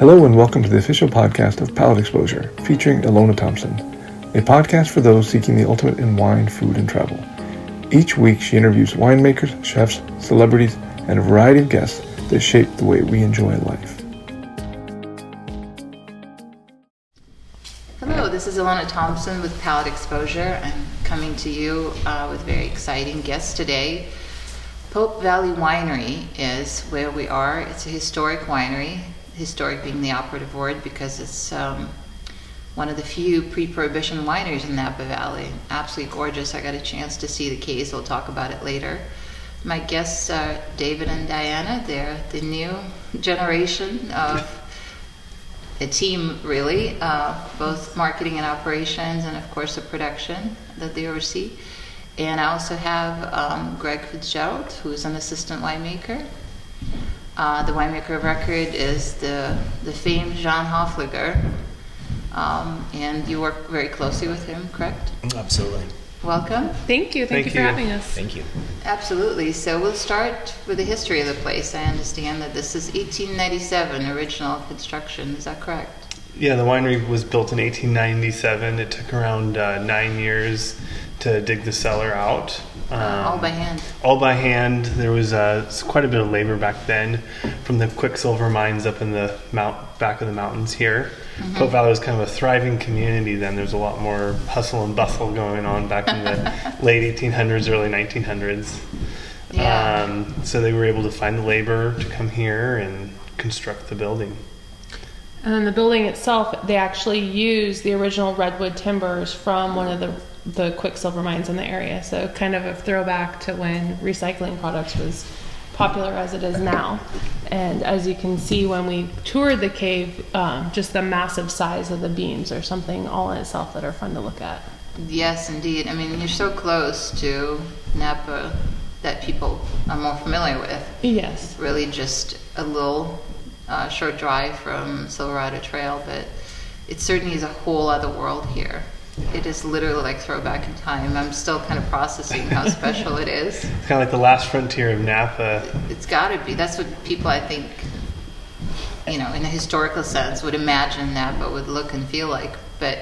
Hello and welcome to the official podcast of Palate Exposure, featuring Ilona Thompson, a podcast for those seeking the ultimate in wine, food, and travel. Each week, she interviews winemakers, chefs, celebrities, and a variety of guests that shape the way we enjoy life. Hello, this is Ilona Thompson with Palate Exposure. I'm coming to you uh, with very exciting guests today. Pope Valley Winery is where we are. It's a historic winery historic being the operative word because it's um, one of the few pre-prohibition wineries in Napa Valley. Absolutely gorgeous. I got a chance to see the case. We'll talk about it later. My guests are David and Diana. They're the new generation of a team, really, uh, both marketing and operations, and of course the production that they oversee. And I also have um, Greg Fitzgerald, who's an assistant winemaker. Uh, the winemaker of record is the, the famed Jean Hoefliger. Um, and you work very closely with him, correct? Absolutely. Welcome. Thank you. Thank, Thank you for you. having us. Thank you. Absolutely. So we'll start with the history of the place. I understand that this is 1897 original construction. Is that correct? Yeah, the winery was built in 1897. It took around uh, nine years to dig the cellar out. Um, all by hand. All by hand. There was uh, quite a bit of labor back then from the Quicksilver mines up in the mount, back of the mountains here. Mm-hmm. Pope Valley was kind of a thriving community then. There was a lot more hustle and bustle going on back in the late 1800s, early 1900s. Yeah. Um, so they were able to find the labor to come here and construct the building. And then the building itself, they actually used the original redwood timbers from one of the the Quicksilver mines in the area. So kind of a throwback to when recycling products was popular as it is now. And as you can see when we toured the cave, um, just the massive size of the beams are something all in itself that are fun to look at. Yes, indeed. I mean, you're so close to Napa that people are more familiar with. Yes. really just a little uh, short drive from Silverado Trail, but it certainly is a whole other world here. It is literally like throwback in time. I'm still kind of processing how special it is. It's kind of like the last frontier of Napa. It's got to be. That's what people, I think, you know, in a historical sense, would imagine Napa would look and feel like, but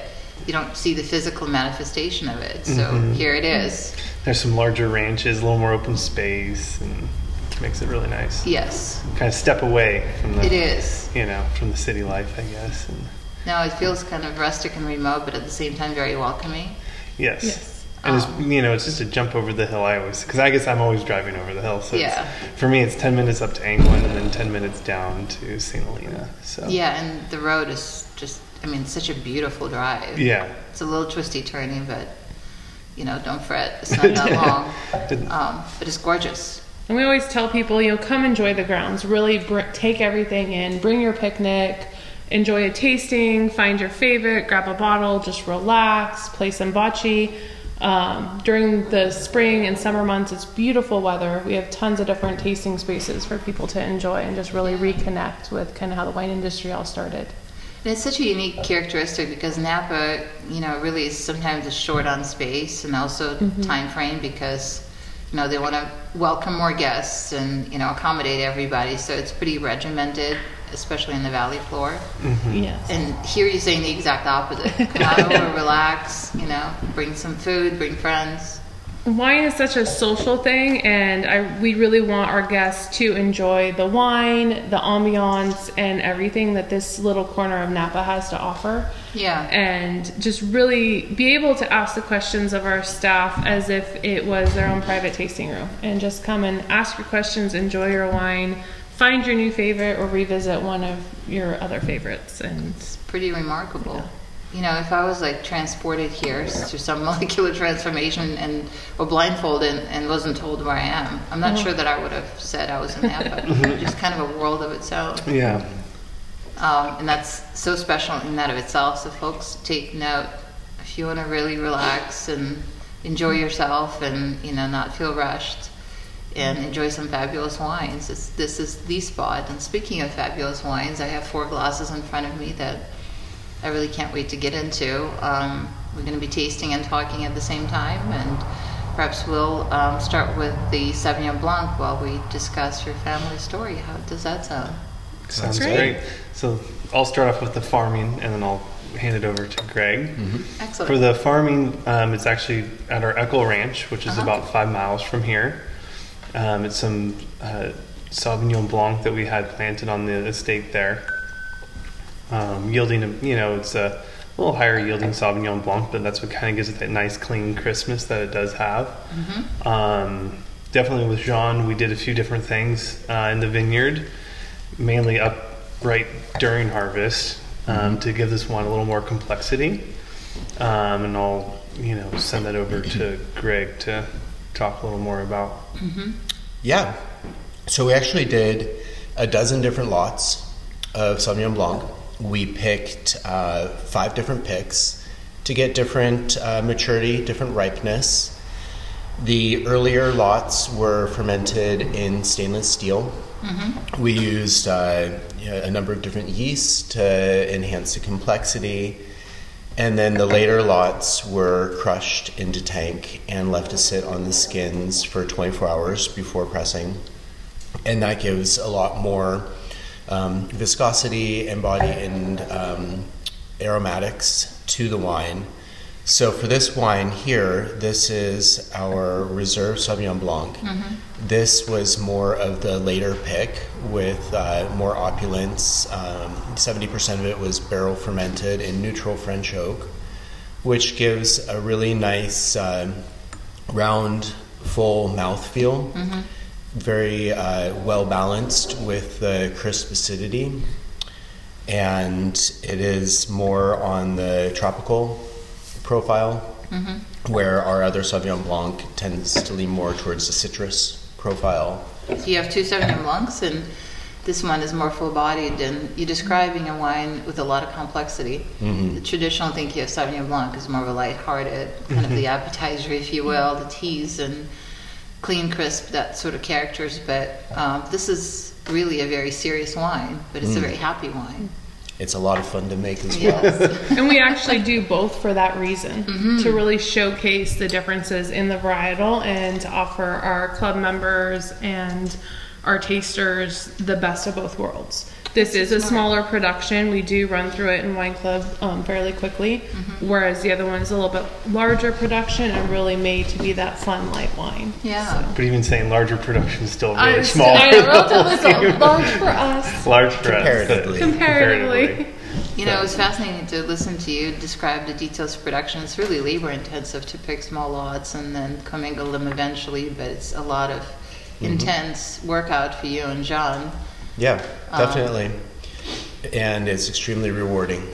you don't see the physical manifestation of it. So mm-hmm. here it is. There's some larger ranches, a little more open space, and makes it really nice. Yes, Kind of step away from the, it is. you know, from the city life, I guess. And No, it feels kind of rustic and remote, but at the same time very welcoming. yes. Yes. And it's Um, you know it's just a jump over the hill. I always because I guess I'm always driving over the hill. So Yeah. for me it's ten minutes up to Angwin and then ten minutes down to St. Helena. So Yeah, and the road is just, I mean, such a beautiful drive. yeah. It's a little twisty turning, but, you know, don't fret. It's not that long. Um, but it's gorgeous. And we always tell people, you know, come enjoy the grounds. Really br- take everything in. Bring your picnic. Enjoy a tasting. Find your favorite. Grab a bottle. Just relax. Play some bocce. Um, during the spring and summer months, it's beautiful weather. We have tons of different tasting spaces for people to enjoy and just really reconnect with kind of how the wine industry all started. And it's such a unique characteristic because Napa, you know, really is sometimes is short on space and also time frame because, you know, they want to welcome more guests and, you know, accommodate everybody. So it's pretty regimented, especially in the valley floor. Mm-hmm. Yes. And here you're saying the exact opposite. Come on over, relax, you know, bring some food, bring friends. Wine is such a social thing, and I, we really want our guests to enjoy the wine, the ambiance, and everything that this little corner of Napa has to offer. Yeah. And just really be able to ask the questions of our staff as if it was their own private tasting room. And just come and ask your questions, enjoy your wine, find your new favorite, or revisit one of your other favorites. And It's pretty remarkable. You know, if I was like transported here through some molecular transformation and or blindfolded and, and wasn't told where I am, I'm not sure that I would have said I was in Napa. Just kind of a world of its own. Yeah. Um, and that's so special in that of itself. So, folks, take note. If you want to really relax and enjoy yourself and, you know, not feel rushed and enjoy some fabulous wines, it's, this is the spot. And speaking of fabulous wines, I have four glasses in front of me that I really can't wait to get into. Um, we're going to be tasting and talking at the same time. And perhaps we'll um, start with the Sauvignon Blanc while we discuss your family story. How does that sound? Sounds great. great. So I'll start off with the farming, and then I'll hand it over to Greg. Excellent. For the farming, um, it's actually at our Echo Ranch, which is Uh-huh. about five miles from here. Um, it's some uh, Sauvignon Blanc that we had planted on the estate there, um, yielding, a, you know, it's a little higher yielding Sauvignon Blanc, but that's what kind of gives it that nice, clean crispness that it does have. Mm-hmm. Um, definitely with Jean, we did a few different things uh, in the vineyard, mainly up right during harvest um, to give this wine a little more complexity. Um, and I'll, you know, send that over to Greg to talk a little more about. Yeah. So we actually did a dozen different lots of Sauvignon Blanc. We picked uh, five different picks to get different uh, maturity, different ripeness. The earlier lots were fermented in stainless steel. We used uh, a number of different yeasts to enhance the complexity. And then the later lots were crushed into tank and left to sit on the skins for 24 hours before pressing. And that gives a lot more um, viscosity and body and um, aromatics to the wine. So for this wine here, this is our Reserve Sauvignon Blanc. This was more of the later pick with uh, more opulence. Um, 70% of it was barrel fermented in neutral French oak, which gives a really nice um, round, full mouthfeel. Very uh, well balanced with the crisp acidity. And it is more on the tropical profile, mm-hmm. where our other Sauvignon Blanc tends to lean more towards the citrus profile. So you have two Sauvignon Blancs, and this one is more full-bodied, and you're describing a wine with a lot of complexity. Mm-hmm. The traditional thinking of Sauvignon Blanc is more of a light-hearted, kind of the mm-hmm. appetizer, if you will, the teas and clean, crisp, that sort of characters. But um, this is really a very serious wine, but it's a mm. very happy wine. It's a lot of fun to make as well. Yes. and we actually do both for that reason mm-hmm. to really showcase the differences in the varietal and to offer our club members and our tasters the best of both worlds. This is a smaller production. We do run through it in Wine Club um, fairly quickly, whereas the other one is a little bit larger production and really made to be that fun light wine. Yeah. But even saying larger production is still I really understand- small. I know, relatively so large for us. large for us, Comparatively. Comparatively. You know, it was fascinating to listen to you describe the details of production. It's really labor intensive to pick small lots and then commingle them eventually, but it's a lot of intense workout for you and John. Yeah, um, definitely. and it's extremely rewarding.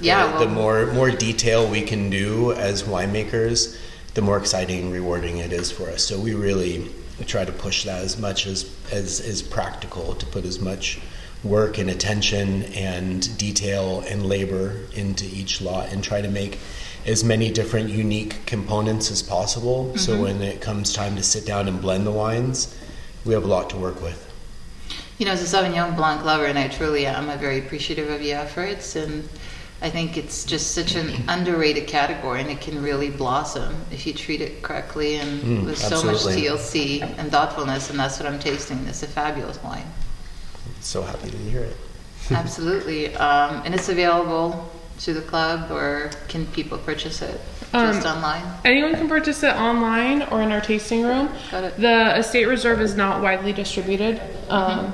Yeah, The, the more more detail we can do as winemakers, the more exciting and rewarding it is for us. So we really try to push that as much as as is practical to put as much work and attention and detail and labor into each lot and try to make as many different unique components as possible so mm-hmm. when it comes time to sit down and blend the wines we have a lot to work with You know, as a Sauvignon Blanc lover, and I truly am, I'm very appreciative of your efforts, and I think it's just such an underrated category, and it can really blossom if you treat it correctly and Mm, with so much. TLC and thoughtfulness, and that's what I'm tasting. It's a fabulous wine. so happy to hear it Absolutely. Um, and it's available to the club, or can people purchase it just Um, online? Anyone can purchase it online or in our tasting room. Got it. The estate reserve is not widely distributed. Um,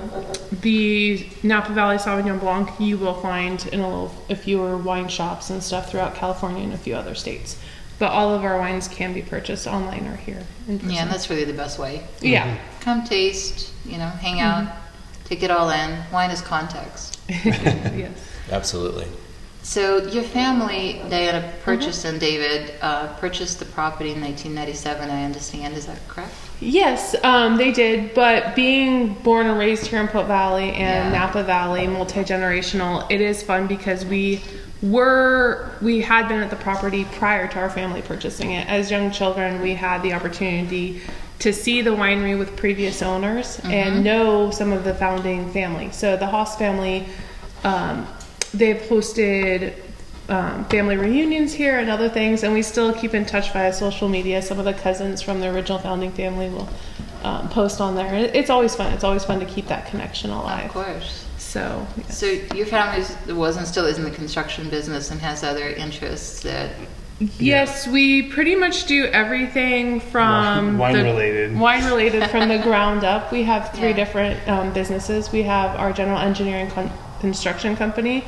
the Napa Valley Sauvignon Blanc you will find in a, little, a fewer wine shops and stuff throughout California and a few other states. But all of our wines can be purchased online or here in. Yeah, and that's really the best way. yeah. Come taste, you know, hang out, take it all in. Wine is context. yes. absolutely So your family, Diana, purchased and David uh, purchased the property in 1997. I understand. Is that correct? Yes, um, they did. But being born and raised here in Pope Valley and Yeah. Napa Valley, multi generational, it is fun because we were we had been at the property prior to our family purchasing it. As young children, we had the opportunity to see the winery with previous owners and know some of the founding family. So the Haas family, um, they've hosted um, family reunions here and other things, and we still keep in touch via social media. Some of the cousins from the original founding family will um, post on there. It- It's always fun. It's always fun to keep that connection alive. Of course. So So, yeah. So your family was and still is in the construction business and has other interests that Yes, we pretty much do everything from Wine- the- wine-related. Wine related from the ground up. We have three Yeah. different um, businesses. We have our general engineering con- construction company,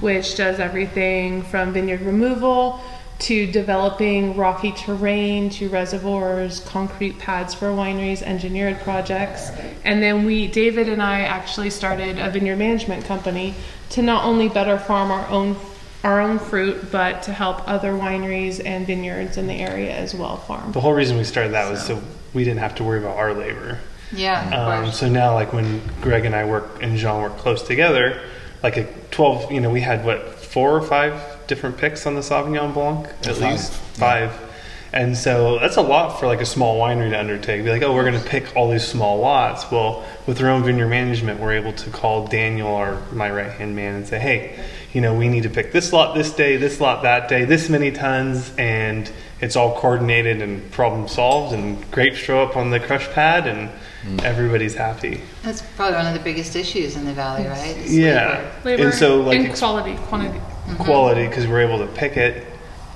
which does everything from vineyard removal to developing rocky terrain to reservoirs, concrete pads for wineries, engineered projects. And then we, David and I, actually started a vineyard management company to not only better farm our own our own fruit, but to help other wineries and vineyards in the area as well farm. The whole reason we started that was so we didn't have to worry about our labor. yeah, Um, course. so now, like when Greg and I work and Jean work close together, like a twelve, you know, we had what four or five different picks on the Sauvignon Blanc, at Five. least five. And so that's a lot for like a small winery to undertake. Be like, oh, we're going to pick all these small lots. Well, with our own vineyard management, we're able to call Daniel, our my right hand man, and say, hey, you know, we need to pick this lot this day, this lot that day, this many tons, and it's all coordinated and problem solved, and grapes show up on the crush pad, and Mm. everybody's happy. That's probably one of the biggest issues in the valley, right? Is Yeah, labor. Labor and so like and quality, quantity. Mm-hmm. quality because we're able to pick it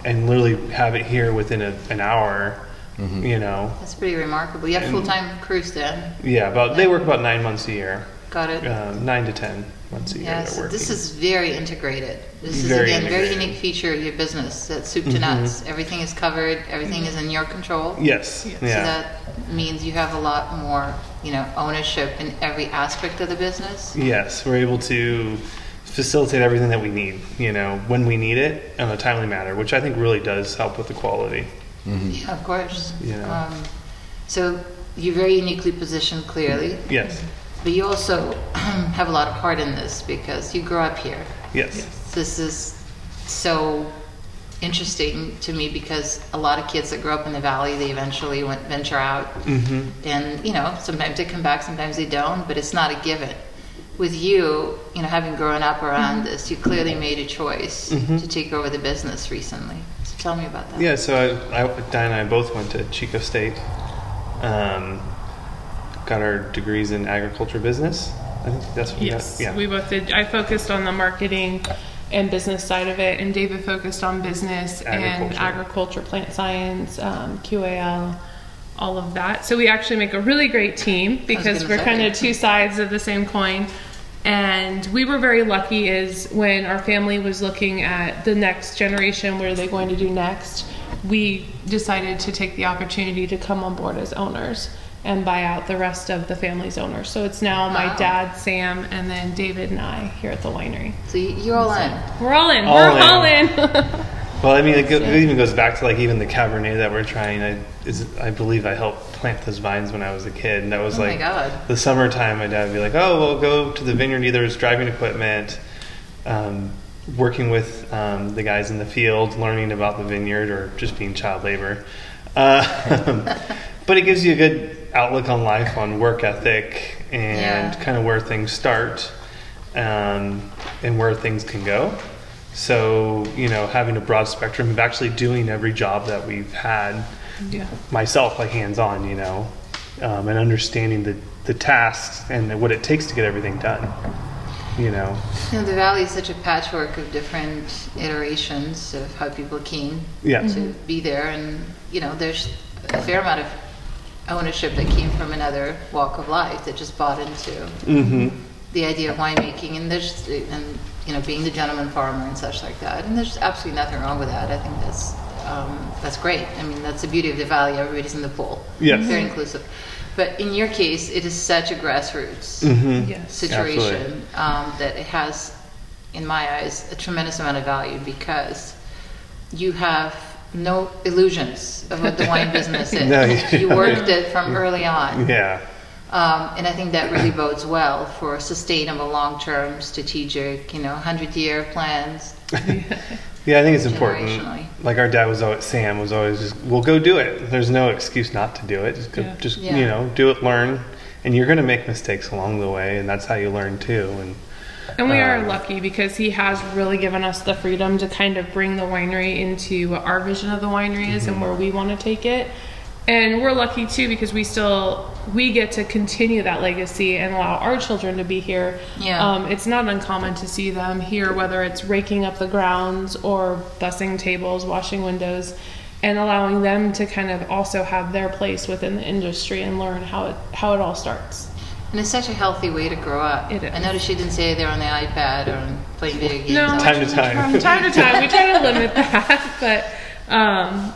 and literally have it here within a, an hour. Mm-hmm. You know, That's pretty remarkable. You have full time crews then. yeah, about they work about nine months a year, Got it. um, nine to ten months a year. Yes, they're working. this is very integrated. This is Very again very integrated. Mm-hmm. unique feature of your business. That soup to nuts. Everything is covered. Everything is in your control. yes, Yes. So that means you have a lot more, you know, ownership in every aspect of the business. yes, we're able to facilitate everything that we need. You know, when we need it in a timely manner, which I think really does help with the quality. Yeah, of course. Yeah. Um, so you're very uniquely positioned, clearly, Yes, but you also have a lot of heart in this because you grew up here. yes, This is so interesting to me because a lot of kids that grow up in the valley, they eventually went venture out, hmm and you know, sometimes they come back, sometimes they don't, but it's not a given. With you, you know, having grown up around this, you clearly made a choice to take over the business recently. So tell me about that. Yeah, so I, I, Diane and I both went to Chico State. Um, got our degrees in agriculture business. I think that's what we got. Yes, Yeah. we both did. I focused on the marketing and business side of it, and David focused on business and Agriculture. agriculture, plant science, um, QAL, all of that. So we actually make a really great team because we're kind of two sides of the same coin. And we were very lucky is when our family was looking at the next generation, what are they going to do next? We decided to take the opportunity to come on board as owners and buy out the rest of the family's owners. So it's now my Wow. dad, Sam, and then David and I here at the winery. So you- you're all in. We're all in. All We're in. all in. Well, I mean, it, go, it even goes back to like even the Cabernet that we're trying. I, is, I believe I helped plant those vines when I was a kid, and that was Oh my like God. the summertime. My dad would be like, "Oh, we'll go to the vineyard either as driving equipment, um, working with um, the guys in the field, learning about the vineyard, or just being child labor." Uh, but it gives you a good outlook on life, on work ethic, and Yeah. kind of where things start um, and where things can go. So, you know, having a broad spectrum of actually doing every job that we've had yeah. myself, like hands on, you know, um, and understanding the, the tasks and what it takes to get everything done, you know. You know, the valley is such a patchwork of different iterations of how people came Yeah. to be there, and you know, there's a fair amount of ownership that came from another walk of life that just bought into Mm-hmm. the idea of winemaking, and there's and you know, being the gentleman farmer and such like that, and there's absolutely nothing wrong with that. I think that's um, that's great. I mean, that's the beauty of the valley. Everybody's in the pool. Yes. very inclusive. But in your case, it is such a grassroots Mm-hmm. Yes. situation um, that it has, in my eyes, a tremendous amount of value because you have no illusions of what the wine business is. No, you- you worked it from early on. Yeah. Um, and I think that really bodes well for sustainable, long-term, strategic, you know, hundred-year plans. Yeah, I think it's important. Like our dad was always, Sam was always just, "We'll go do it. There's no excuse not to do it. Just, go, Yeah. just Yeah. you know, do it, learn, and you're going to make mistakes along the way, and that's how you learn too. And And we are Um, lucky because he has really given us the freedom to kind of bring the winery into what our vision of the winery is Mm-hmm. and where we want to take it. and we're lucky too because we still we get to continue that legacy and allow our children to be here. Yeah. Um, it's not uncommon to see them here, whether it's raking up the grounds or bussing tables, washing windows, and allowing them to kind of also have their place within the industry and learn how it how it all starts. And it's such a healthy way to grow up. It is. I noticed she didn't say they're on the iPad or on playing video games. No, all the Time to time. From time to time, we try to limit that, but um,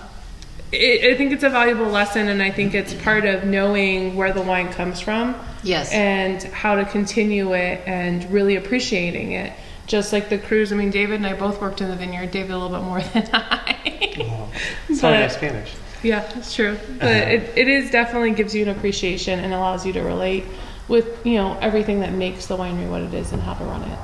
it, I think it's a valuable lesson, and I think it's part of knowing where the wine comes from. Yes. And how to continue it and really appreciating it. Just like the cruise. I mean, David and I both worked in the vineyard. David a little bit more than I. Sorry, no Spanish. Yeah, it's true. But it, it is definitely gives you an appreciation and allows you to relate with you know everything that makes the winery what it is and how to run it.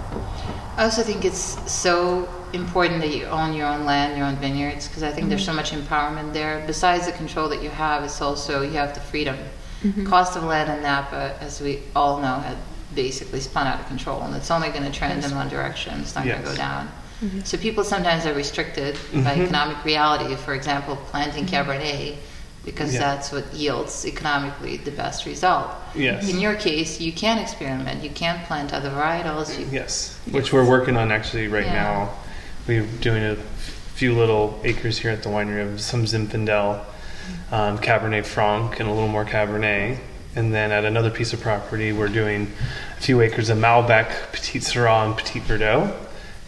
I also think it's so important that you own your own land, your own vineyards, because I think there's so mm-hmm. much empowerment there. Besides the control that you have, it's also you have the freedom. Mm-hmm. Cost of land in Napa, as we all know, had basically spun out of control, and it's only going to trend in one direction. It's not going to go down. Mm-hmm. So people sometimes are restricted by economic reality. For example, planting Cabernet, because Yeah. that's what yields economically the best result. Yes. In your case, you can experiment. You can plant other varietals. You Yes, which we're working on actually right Yeah. now. We're doing a few little acres here at the winery of some Zinfandel, um, Cabernet Franc, and a little more Cabernet. And then at another piece of property, we're doing a few acres of Malbec, Petite Sirah, and Petit Verdot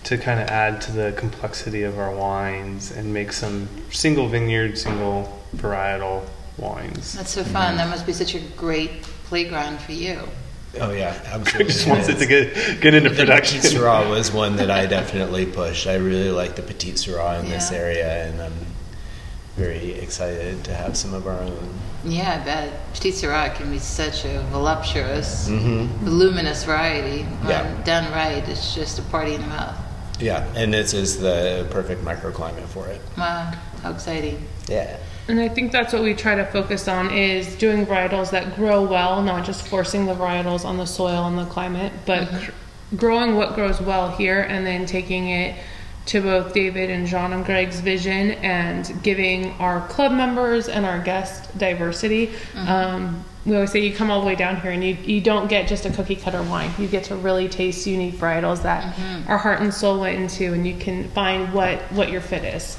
to kind of add to the complexity of our wines and make some single vineyard, single varietal wines. That's so fun. That must be such a great playground for you. Oh yeah, I absolutely. just wanted to get get into The production. Petite Sirah was one that I definitely pushed. I really like the Petite Sirah in this area, and I'm very excited to have some of our own. Yeah, I bet. Petite Sirah can be such a voluptuous, hmm voluminous variety. When Yeah. done right, it's just a party in the mouth. Yeah, and this is the perfect microclimate for it. Wow, how exciting. Yeah. And I think that's what we try to focus on is doing varietals that grow well, not just forcing the varietals on the soil and the climate, but Mm-hmm. cr- growing what grows well here and then taking it to both David and John and Greg's vision and giving our club members and our guests diversity. Mm-hmm. Um, we always say you come all the way down here and you, you don't get just a cookie cutter wine. You get to really taste unique varietals that Mm-hmm. our heart and soul went into and you can find what, what your fit is.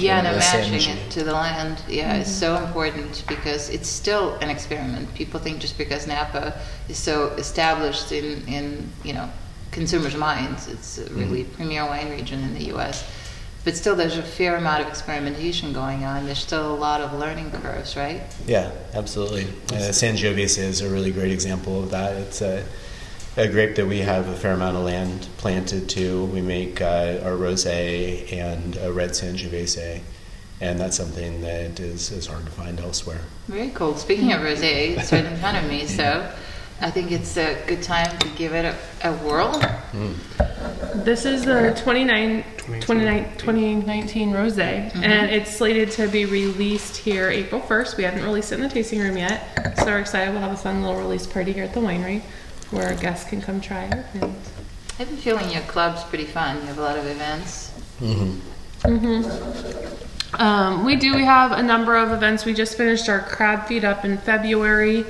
Yeah, And matching it to the land, yeah, is so important because it's still an experiment. People think just because Napa is so established in, in you know, consumers' minds, it's a really premier wine region in the U.S. But still, there's a fair amount of experimentation going on. There's still a lot of learning curves, right? Yeah, absolutely. Uh, Sangiovese is a really great example of that. It's a, a grape that we have a fair amount of land planted to. We make uh, our rosé and a red Sangiovese, and that's something that is, is hard to find elsewhere. Very cool. Speaking of rosé, it's right in front of me, so I think it's a good time to give it a, a whirl. Hmm. This is the 29, 29 2019 Rosé, mm-hmm. and it's slated to be released here April 1st. We haven't released it in the tasting room yet, so we're excited. We'll have a fun little release party here at the winery where our guests can come try it. And I have a feeling your club's pretty fun. You have a lot of events. Mm-hmm. Mm-hmm. Um, we do. We have a number of events. We just finished our crab feed up in February.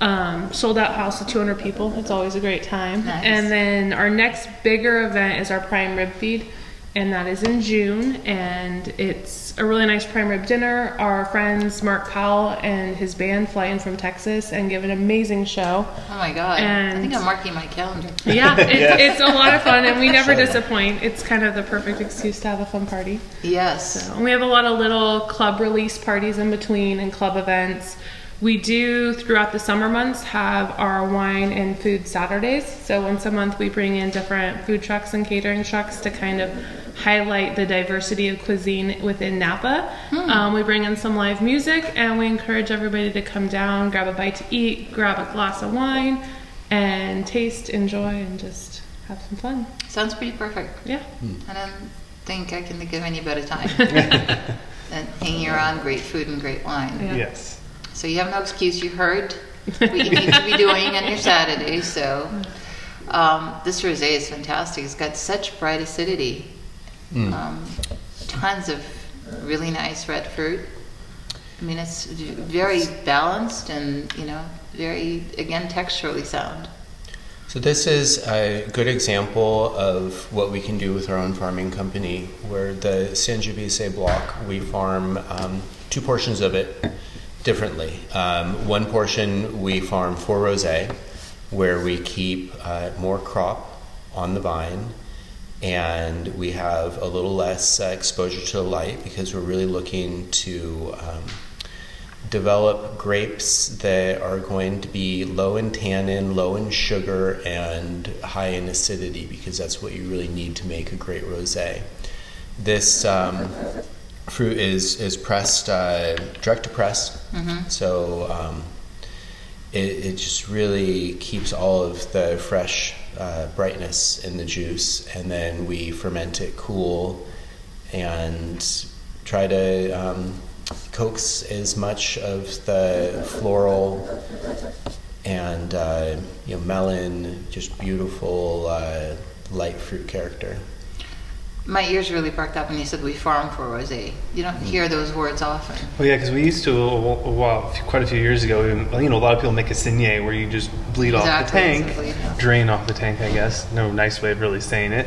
Um, sold out house of 200 people. It's always a great time. Nice. And then our next bigger event is our prime rib feed, and that is in June. And it's a really nice prime rib dinner. Our friends Mark Powell and his band fly in from Texas and give an amazing show. Oh my god! And I think I'm marking my calendar. Yeah, it's, it's a lot of fun, and we never disappoint. It's kind of the perfect excuse to have a fun party. Yes. So, and we have a lot of little club release parties in between and club events. We do throughout the summer months have our wine and food Saturdays. So once a month we bring in different food trucks and catering trucks to kind of highlight the diversity of cuisine within Napa. Um, we bring in some live music and we encourage everybody to come down, grab a bite to eat, grab a glass of wine, and taste, enjoy, and just have some fun. Sounds pretty perfect. Yeah. I don't think I can think of any better time than hanging around great food and great wine. Yeah. Yes. So you have no excuse. You heard what you need to be doing on your Saturday. So um, this rosé is fantastic. It's got such bright acidity. Um, tons of really nice red fruit. I mean, it's very balanced and, you know, very, again, texturally sound. So this is a good example of what we can do with our own farming company, where the Sangiovese block we farm um, two portions of it differently. Um, one portion we farm for rosé, where we keep uh, more crop on the vine, and we have a little less uh, exposure to the light because we're really looking to. Um, develop grapes that are going to be low in tannin, low in sugar, and high in acidity because that's what you really need to make a great rosé. This um, fruit is is pressed uh, direct to press, mm-hmm. so um, it, it just really keeps all of the fresh uh, brightness in the juice, and then we ferment it cool and try to um, coax as much of the floral and uh, you know melon, just beautiful uh, light fruit character. My ears really perked up when you said we farm for rosé. You don't hear those words often. Well, yeah, because we used to a while, quite a few years ago. You know, a lot of people make a saignée where you just bleed exactly, off the tank, drain off the tank. I guess no nice way of really saying it.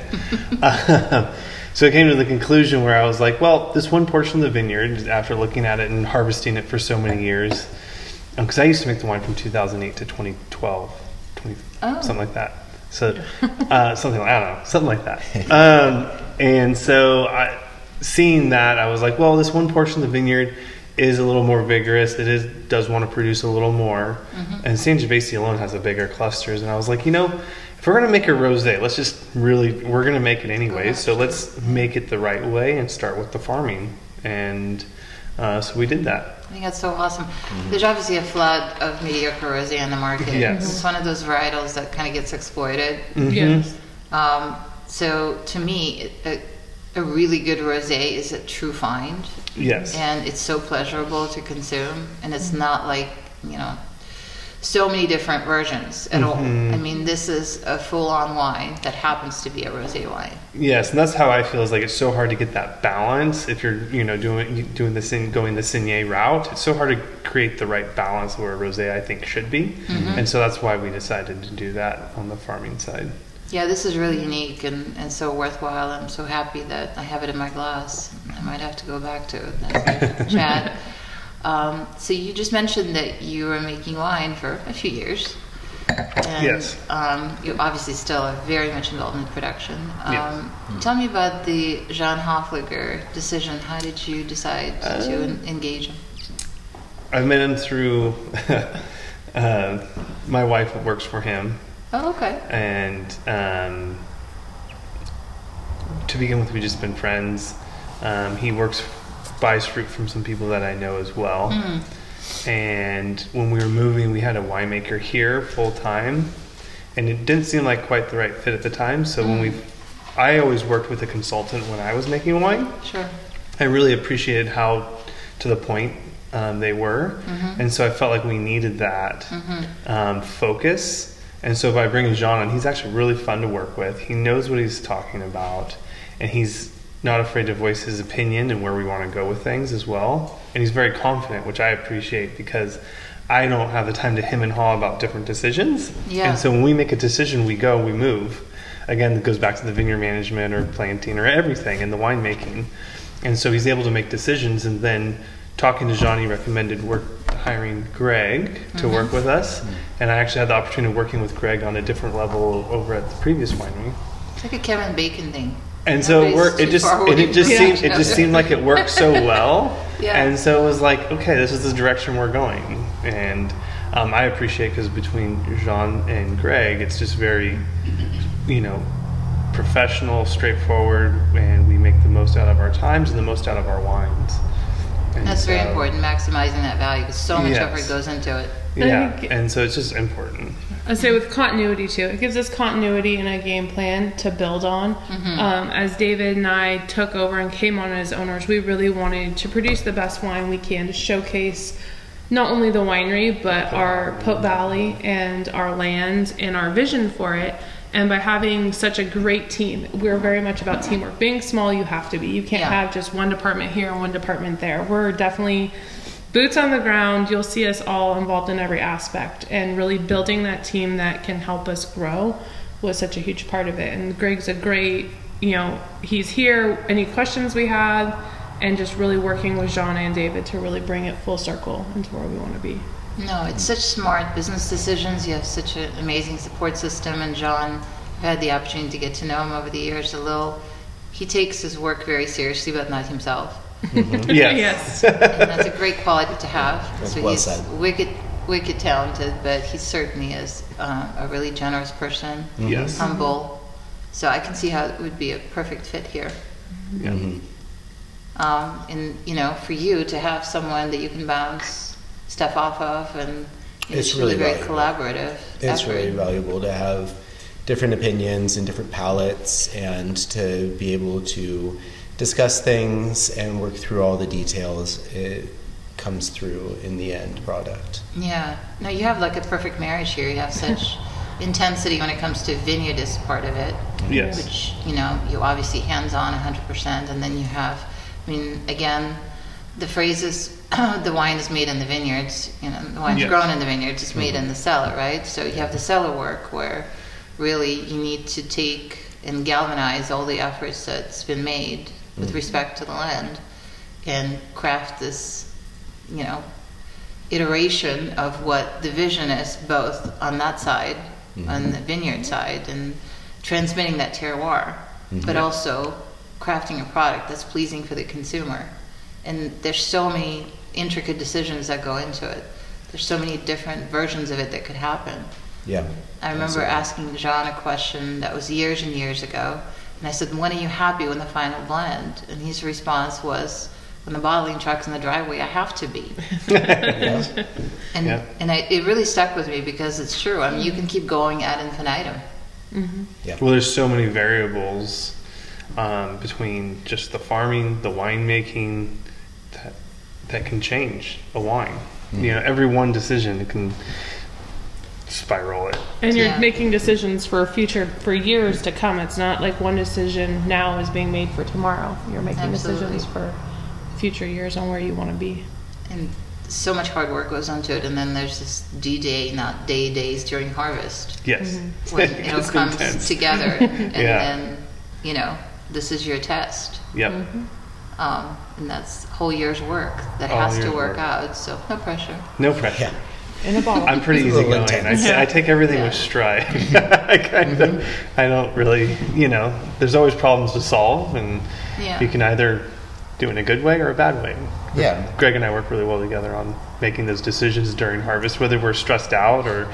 So I came to the conclusion where I was like, well, this one portion of the vineyard, after looking at it and harvesting it for so many years, because um, I used to make the wine from 2008 to 2012, 20, oh. something like that. So uh, something like, I don't know, something like that. Um, and so I, seeing that, I was like, well, this one portion of the vineyard is a little more vigorous. It is does want to produce a little more, mm-hmm. and Sangiovese alone has a bigger clusters. And I was like, you know, if we're gonna make a rosé, let's just really we're gonna make it anyways. So let's make it the right way and start with the farming. And uh, so we did that. I think that's so awesome. Mm-hmm. There's obviously a flood of mediocre rosé on the market. Yes. It's one of those varietals that kind of gets exploited. Mm-hmm. Yes. Um, so to me, a, a really good rosé is a true find. Yes. And it's so pleasurable to consume, and it's not like you know so many different versions at mm-hmm. all. I mean, this is a full-on wine that happens to be a rosé wine. Yes, and that's how I feel. Is like it's so hard to get that balance if you're, you know, doing doing this in going the Saignée route. It's so hard to create the right balance where a rosé I think should be, mm-hmm. and so that's why we decided to do that on the farming side. Yeah, this is really unique and, and so worthwhile. I'm so happy that I have it in my glass. I might have to go back to it. Chad. Um, so you just mentioned that you were making wine for a few years. And, yes. Um, you obviously still are very much involved in production. Um, yeah. Tell me about the Jean Hoefliger decision. How did you decide uh, to engage him? I met him through uh, my wife works for him. Oh, okay. And um, to begin with, we've just been friends. Um, he works buys fruit from some people that I know as well. Mm. And when we were moving, we had a winemaker here full time, and it didn't seem like quite the right fit at the time. So mm. when we, hmm. I always worked with a consultant when I was making wine. Sure. I really appreciated how to the point um, they were, mm-hmm. and so I felt like we needed that mm-hmm. um, focus. And so by bringing Jean on, he's actually really fun to work with. He knows what he's talking about, and he's not afraid to voice his opinion and where we want to go with things as well. And he's very confident, which I appreciate because I don't have the time to him and haw about different decisions. Yeah. And so when we make a decision, we go, we move. Again, it goes back to the vineyard management or planting or everything and the winemaking. And so he's able to make decisions. And then talking to Johnny recommended work hiring Greg to mm-hmm. work with us. And I actually had the opportunity of working with Greg on a different level over at the previous winery. It's like a Kevin Bacon thing and so it worked. It just it, it just seemed it just seemed like it worked so well. yeah. And so it was like, okay, this is the direction we're going, and um, I appreciate because between Jean and Greg, it's just very, you know, professional, straightforward, and we make the most out of our times and the most out of our wines. And That's so, very important, maximizing that value because so much yes. effort goes into it. Yeah, and so it's just important. I say with continuity too, it gives us continuity and a game plan to build on. Mm-hmm. Um, as David and I took over and came on as owners, we really wanted to produce the best wine we can to showcase not only the winery but our Pope Valley and our land and our vision for it. And by having such a great team, we're very much about teamwork. Being small, you have to be. You can't yeah. have just one department here and one department there. We're definitely boots on the ground, you'll see us all involved in every aspect and really building that team that can help us grow was such a huge part of it. And Greg's a great, you know, he's here, any questions we had, and just really working with Jean and David to really bring it full circle into where we want to be. No, it's such smart business decisions. You have such an amazing support system, and John, I've had the opportunity to get to know him over the years a little. He takes his work very seriously, but not himself. Yes. yes. and that's a great quality to have. That's so well he's said. wicked, wicked talented, but he certainly is uh, a really generous person, Yes. humble. So I can see how it would be a perfect fit here. Yeah. Um, and you know, for you to have someone that you can bounce stuff off of, and It's really, really very valuable. collaborative. It's effort. really valuable to have different opinions and different palettes and to be able to discuss things and work through all the details. It comes through in the end product. Yeah. No, you have like a perfect marriage here. You have such intensity when it comes to vineyardist part of it. Yes. Which, you know, you obviously hands on 100%. And then you have, I mean, again, the phrase is the wine is made in the vineyards. You know, the wine's Yes. grown in the vineyards. It's made in mm-hmm. the cellar, right? So you have the cellar work where really you need to take and galvanize all the efforts that's been made with mm-hmm. respect to the land and craft this, you know, iteration of what the vision is, both on that side, mm-hmm. on the vineyard side, and transmitting that terroir, but also crafting a product that's pleasing for the consumer. And there's so many intricate decisions that go into it. There's so many different versions of it that could happen. Yeah. I remember asking John a question that was years and years ago, and I said, "When are you happy when the final blend?" And his response was, "When the bottling truck's in the driveway, I have to be." And Yeah. and I, it really stuck with me because it's true. I mean, you can keep going ad infinitum. Yeah. Well, there's so many variables um, between just the farming, the winemaking, that that can change a wine. You know, every one decision can spiral it. And you're Yeah. making decisions for future for years to come. It's not like one decision now is being made for tomorrow. You're making Absolutely. decisions for future years on where you want to be. And so much hard work goes into it. And then there's this D day, not day days during harvest. Yes. Mm-hmm. when it all comes intense. together and Yeah. then you know this is your test Yep. Mm-hmm. Um, and that's a whole year's work that All has to year's work work. out so no pressure No pressure. Yeah. In a ball. I'm pretty It's a little easygoing. I, intense. I take everything Yeah. with stride. I kind of, I don't really, you know, there's always problems to solve, and Yeah. you can either do it in a good way or a bad way. Yeah. Greg and I work really well together on making those decisions during harvest, whether we're stressed out or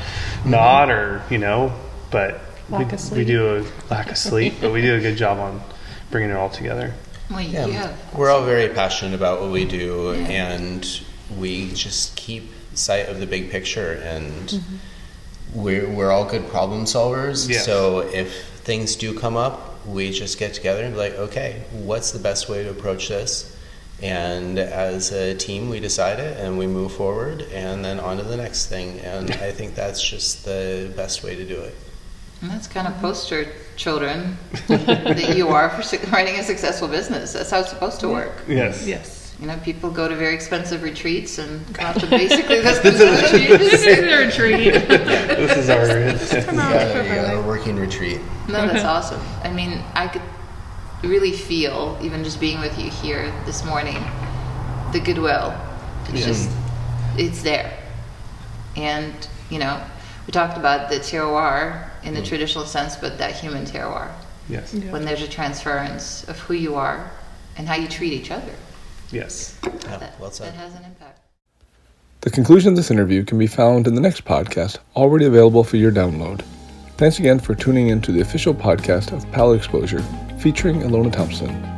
not, or you know, but we, Lack of we sleep. do a lack of sleep, but we do a good job on bringing it all together. Well Yeah. you have We're all very passionate about what we do, Yeah. and we just keep sight of the big picture. And mm-hmm. we're, we're all good problem solvers. Yes. So if things do come up, we just get together and be like, okay, what's the best way to approach this? And as a team, we decide it and we move forward and then on to the next thing. And I think that's just the best way to do it. And that's kind of poster children that you are for su- running a successful business that's how it's supposed to work Yes. yes. you know people go to very expensive retreats and come out to basically this is the retreat. This is the retreat. This is our. Come on, Yeah, for you got a Friday. working retreat. No, that's awesome. I mean, I could really feel, even just being with you here this morning, the goodwill. It's just, it's there. And, you know, we talked about the terroir in the mm. traditional sense, but that human terroir. yes. Yeah. When there's a transference of who you are and how you treat each other, Yes. Yeah, that, well said. that has an impact. The conclusion of this interview can be found in the next podcast, already available for your download. Thanks again for tuning in to the official podcast of Palate Exposure, featuring Ilona Thompson.